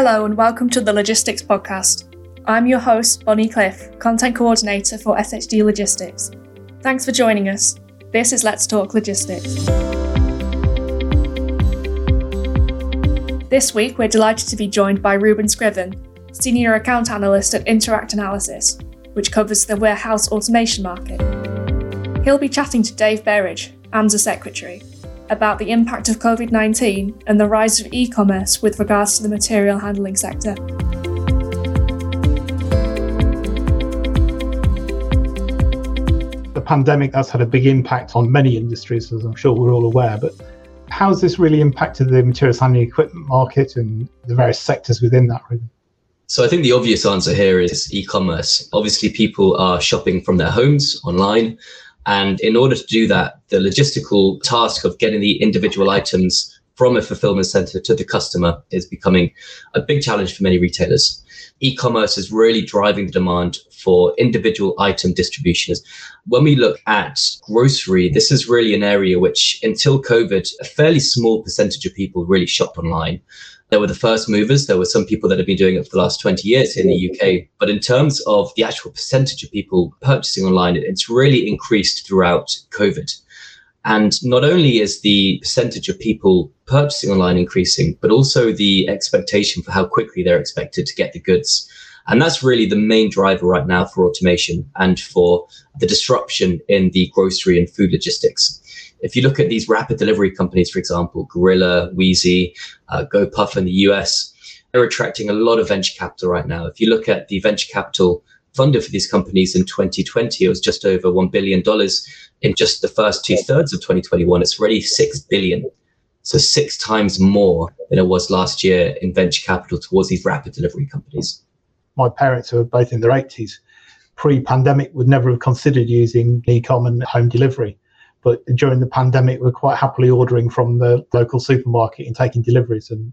Hello, and welcome to the Logistics Podcast. I'm your host, Bonnie Cliff, Content Coordinator for SHD Logistics. Thanks for joining us. This is Let's Talk Logistics. This week, we're delighted to be joined by Rueben Scriven, Senior Account Analyst at Interact Analysis, which covers the warehouse automation market. He'll be chatting to Dave Berridge, AMSA Secretary, about the impact of COVID 19 and the rise of e commerce with regards to the material handling sector. The pandemic has had a big impact on many industries, as I'm sure we're all aware, but how has this really impacted the materials handling equipment market and the various sectors within that? Really? So I think the obvious answer here is e-commerce. Obviously, people are shopping from their homes online, and in order to do that, the logistical task of getting the individual items from a fulfillment center to the customer is becoming a big challenge for many retailers. E-commerce is really driving the demand for individual item distributions. When we look at grocery, this is really an area which until COVID, a fairly small percentage of people really shopped online. There were the first movers. There were some people that have been doing it for the last 20 years in the UK. But in terms of the actual percentage of people purchasing online, it's really increased throughout COVID. And not only is the percentage of people purchasing online increasing, but also the expectation for how quickly they're expected to get the goods. And that's really the main driver right now for automation and for the disruption in the grocery and food logistics. If you look at these rapid delivery companies, for example, Gorilla, Weezy, uh, GoPuff in the US, they're attracting a lot of venture capital right now. If you look at the venture capital funded for these companies in 2020, it was just over $1 billion. In just the first two thirds of 2021, it's already 6 billion. So six times more than it was last year in venture capital towards these rapid delivery companies. My parents, who are both in their 80s, pre-pandemic would never have considered using e-com and home delivery but during the pandemic, we're quite happily ordering from the local supermarket and taking deliveries. And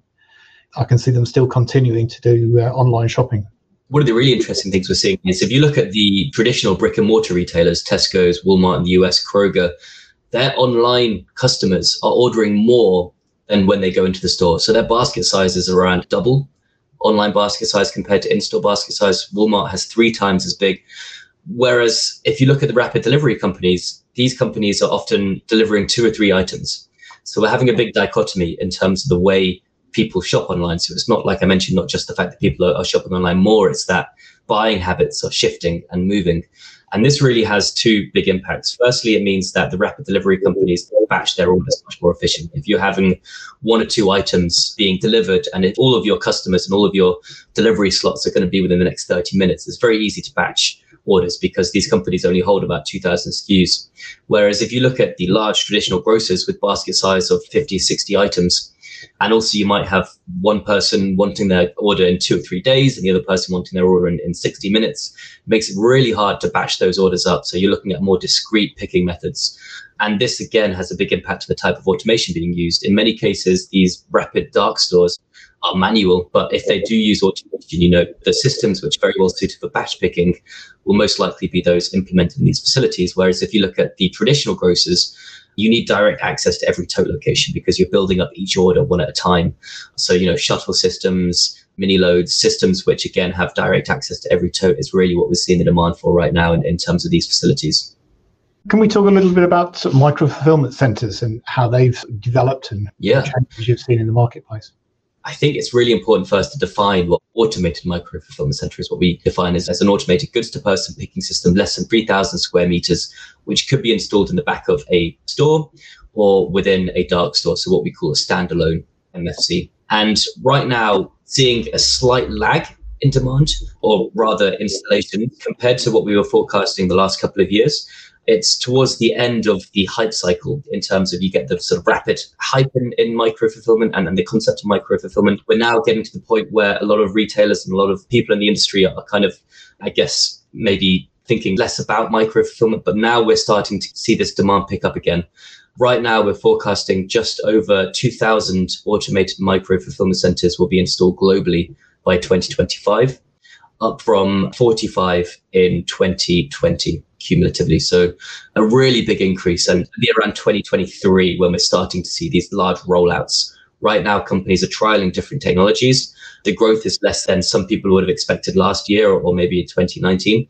I can see them still continuing to do uh, online shopping. One of the really interesting things we're seeing is if you look at the traditional brick and mortar retailers, Tesco's, Walmart in the US, Kroger, their online customers are ordering more than when they go into the store. So their basket size is around double online basket size compared to in-store basket size. Walmart has three times as big. Whereas if you look at the rapid delivery companies, these companies are often delivering two or three items. So we're having a big dichotomy in terms of the way people shop online. So it's not like I mentioned, not just the fact that people are, are shopping online more, it's that buying habits are shifting and moving. And this really has two big impacts. Firstly, it means that the rapid delivery companies batch their orders much more efficient. If you're having one or two items being delivered and all of your customers and all of your delivery slots are going to be within the next 30 minutes, it's very easy to batch orders because these companies only hold about 2,000 SKUs. Whereas if you look at the large traditional grocers with basket size of 50, 60 items, and also you might have one person wanting their order in two or three days and the other person wanting their order in, in 60 minutes, it makes it really hard to batch those orders up. So you're looking at more discrete picking methods. And this again has a big impact on the type of automation being used. In many cases, these rapid dark stores are manual, but if they do use automation, you know, the systems which are very well suited for batch picking will most likely be those implemented in these facilities. Whereas if you look at the traditional grocers, you need direct access to every tote location because you're building up each order one at a time. So, you know, shuttle systems, mini loads, systems which again have direct access to every tote is really what we're seeing the demand for right now in, in terms of these facilities. Can we talk a little bit about micro fulfillment centers and how they've developed and yeah. changes you've seen in the marketplace? I think it's really important for us to define what automated micro fulfillment center is. What we define as, as an automated goods to person picking system, less than 3,000 square meters, which could be installed in the back of a store or within a dark store. So what we call a standalone MFC. And right now, seeing a slight lag in demand, or rather installation, compared to what we were forecasting the last couple of years it's towards the end of the hype cycle in terms of you get the sort of rapid hype in, in micro fulfillment and, and the concept of micro fulfillment. We're now getting to the point where a lot of retailers and a lot of people in the industry are kind of, I guess, maybe thinking less about micro fulfillment, but now we're starting to see this demand pick up again. Right now, we're forecasting just over 2,000 automated micro fulfillment centers will be installed globally by 2025, up from 45 in 2020 cumulatively. So a really big increase. And around 2023 when we're starting to see these large rollouts. Right now, companies are trialing different technologies. the growth is less than some people would have expected last year or, or maybe in 2019.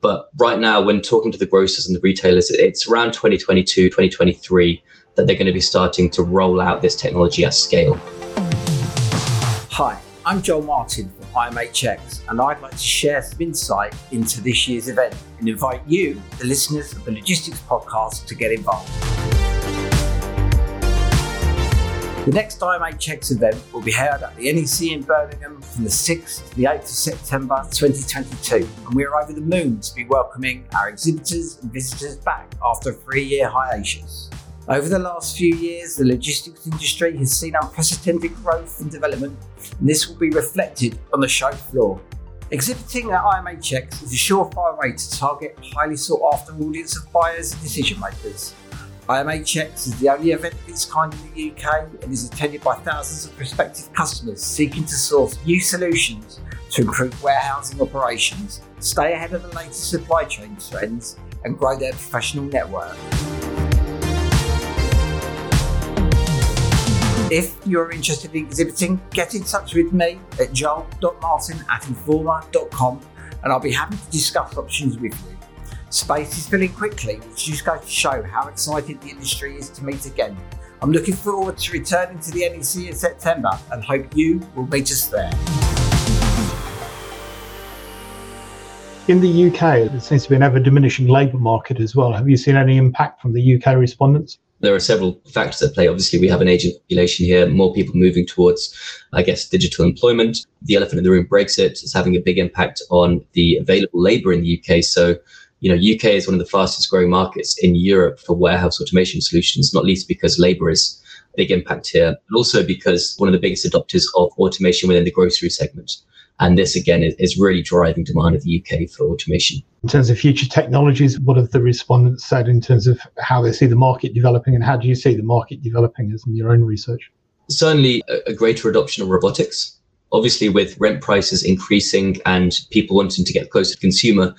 But right now, when talking to the grocers and the retailers, it's around 2022, 2023 that they're going to be starting to roll out this technology at scale. Hi, I'm Joe Martin IMHX, and I'd like to share some insight into this year's event and invite you, the listeners of the Logistics Podcast, to get involved. The next IMHX event will be held at the NEC in Birmingham from the 6th to the 8th of September 2022, and we are over the moon to be welcoming our exhibitors and visitors back after a three year hiatus. Over the last few years, the logistics industry has seen unprecedented growth and development, and this will be reflected on the show floor. Exhibiting at IMHX is a surefire way to target a highly sought after audience of buyers and decision makers. IMHX is the only event of its kind in the UK and is attended by thousands of prospective customers seeking to source new solutions to improve warehousing operations, stay ahead of the latest supply chain trends, and grow their professional network. If you're interested in exhibiting, get in touch with me at joel.martin at informa.com and I'll be happy to discuss options with you. Space is filling quickly, which just goes to show how excited the industry is to meet again. I'm looking forward to returning to the NEC in September and hope you will meet us there. In the UK, there seems to be an ever diminishing labour market as well. Have you seen any impact from the UK respondents? There are several factors at play. Obviously, we have an aging population here, more people moving towards, I guess, digital employment. The elephant in the room, Brexit, is having a big impact on the available labour in the UK. So, you know, UK is one of the fastest growing markets in Europe for warehouse automation solutions, not least because labour is a big impact here, but also because one of the biggest adopters of automation within the grocery segment. And this again is, is really driving demand of the UK for automation. In terms of future technologies, what have the respondents said in terms of how they see the market developing and how do you see the market developing as in your own research? Certainly a, a greater adoption of robotics. Obviously, with rent prices increasing and people wanting to get closer to the consumer,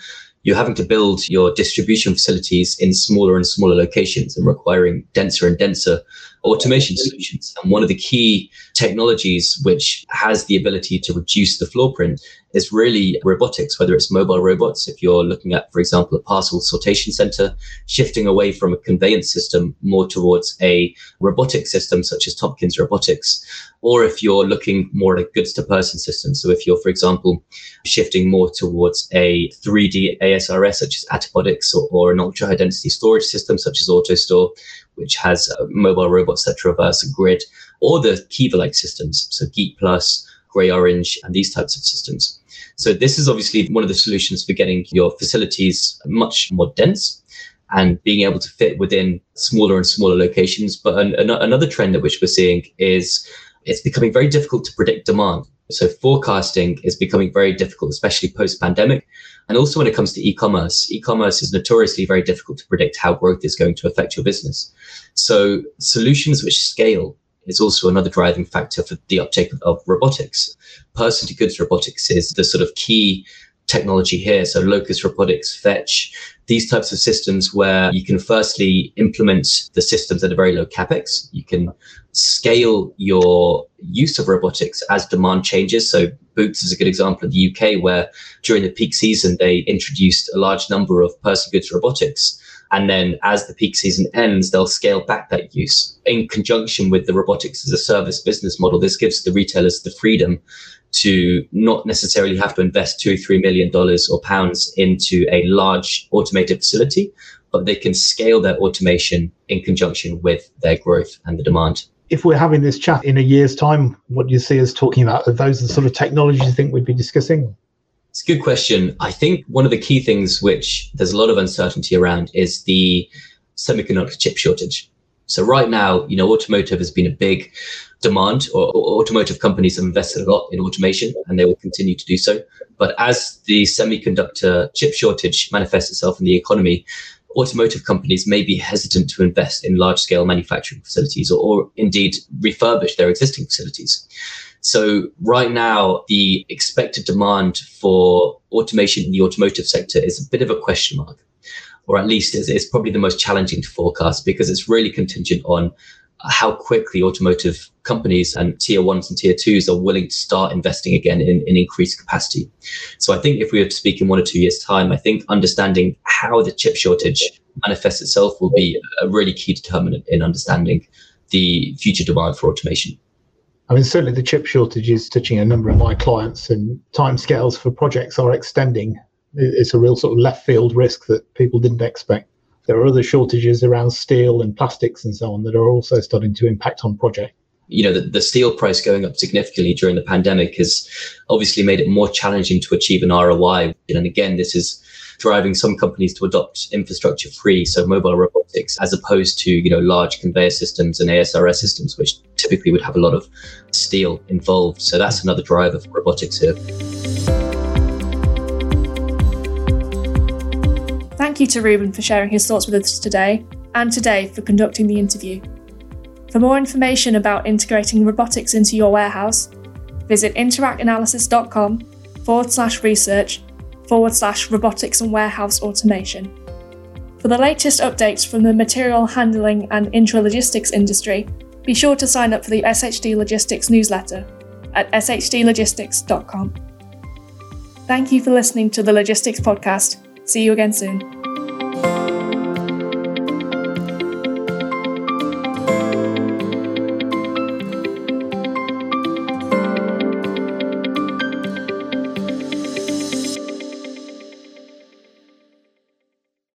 you're having to build your distribution facilities in smaller and smaller locations and requiring denser and denser automation solutions. And one of the key technologies which has the ability to reduce the floor print is really robotics, whether it's mobile robots, if you're looking at, for example, a parcel sortation center, shifting away from a conveyance system more towards a robotic system such as Tompkins Robotics, or if you're looking more at a goods to person system. So if you're, for example, shifting more towards a 3D ASRS such as Attabotics or, or an ultra high density storage system such as AutoStore, which has uh, mobile robots that traverse a grid, or the Kiva-like systems, so Geek Plus, Grey Orange, and these types of systems. So this is obviously one of the solutions for getting your facilities much more dense and being able to fit within smaller and smaller locations. But an, an, another trend that which we're seeing is it's becoming very difficult to predict demand. So forecasting is becoming very difficult, especially post pandemic. And also when it comes to e-commerce, e-commerce is notoriously very difficult to predict how growth is going to affect your business. So solutions which scale is also another driving factor for the uptake of, robotics. Person to goods robotics is the sort of key technology here. So Locus Robotics, Fetch, these types of systems where you can firstly implement the systems at a very low capex. You can scale your use of robotics as demand changes. So Boots is a good example of the UK where during the peak season, they introduced a large number of person goods robotics. And then as the peak season ends, they'll scale back that use in conjunction with the robotics as a service business model. This gives the retailers the freedom to not necessarily have to invest two, three million dollars or pounds into a large automated facility, but they can scale their automation in conjunction with their growth and the demand. If we're having this chat in a year's time, what do you see us talking about? Are those the sort of technologies you think we'd be discussing? It's a good question. I think one of the key things which there's a lot of uncertainty around is the semiconductor chip shortage. So right now, you know, automotive has been a big demand or, automotive companies have invested a lot in automation and they will continue to do so. But as the semiconductor chip shortage manifests itself in the economy, automotive companies may be hesitant to invest in large scale manufacturing facilities or, or indeed refurbish their existing facilities. So right now, the expected demand for automation in the automotive sector is a bit of a question mark or at least it's, it's, probably the most challenging to forecast because it's really contingent on how quickly automotive companies and tier ones and tier twos are willing to start investing again in, in increased capacity. So I think if we were to speak in one or two years' time, I think understanding how the chip shortage manifests itself will be a really key determinant in understanding the future demand for automation. I mean, certainly the chip shortage is touching a number of my clients, and timescales for projects are extending. It's a real sort of left field risk that people didn't expect. There are other shortages around steel and plastics and so on that are also starting to impact on projects. You know, the, the steel price going up significantly during the pandemic has obviously made it more challenging to achieve an ROI. And again, this is driving some companies to adopt infrastructure free, so mobile robotics, as opposed to you know large conveyor systems and ASRS systems, which typically would have a lot of steel involved. So that's another driver for robotics here. Thank you to Rueben for sharing his thoughts with us today, and today for conducting the interview. For more information about integrating robotics into your warehouse, visit interactanalysis.com forward slash research forward slash robotics and warehouse automation. For the latest updates from the material handling and intralogistics industry, be sure to sign up for the SHD Logistics newsletter at shdlogistics.com. Thank you for listening to the Logistics Podcast. See you again soon.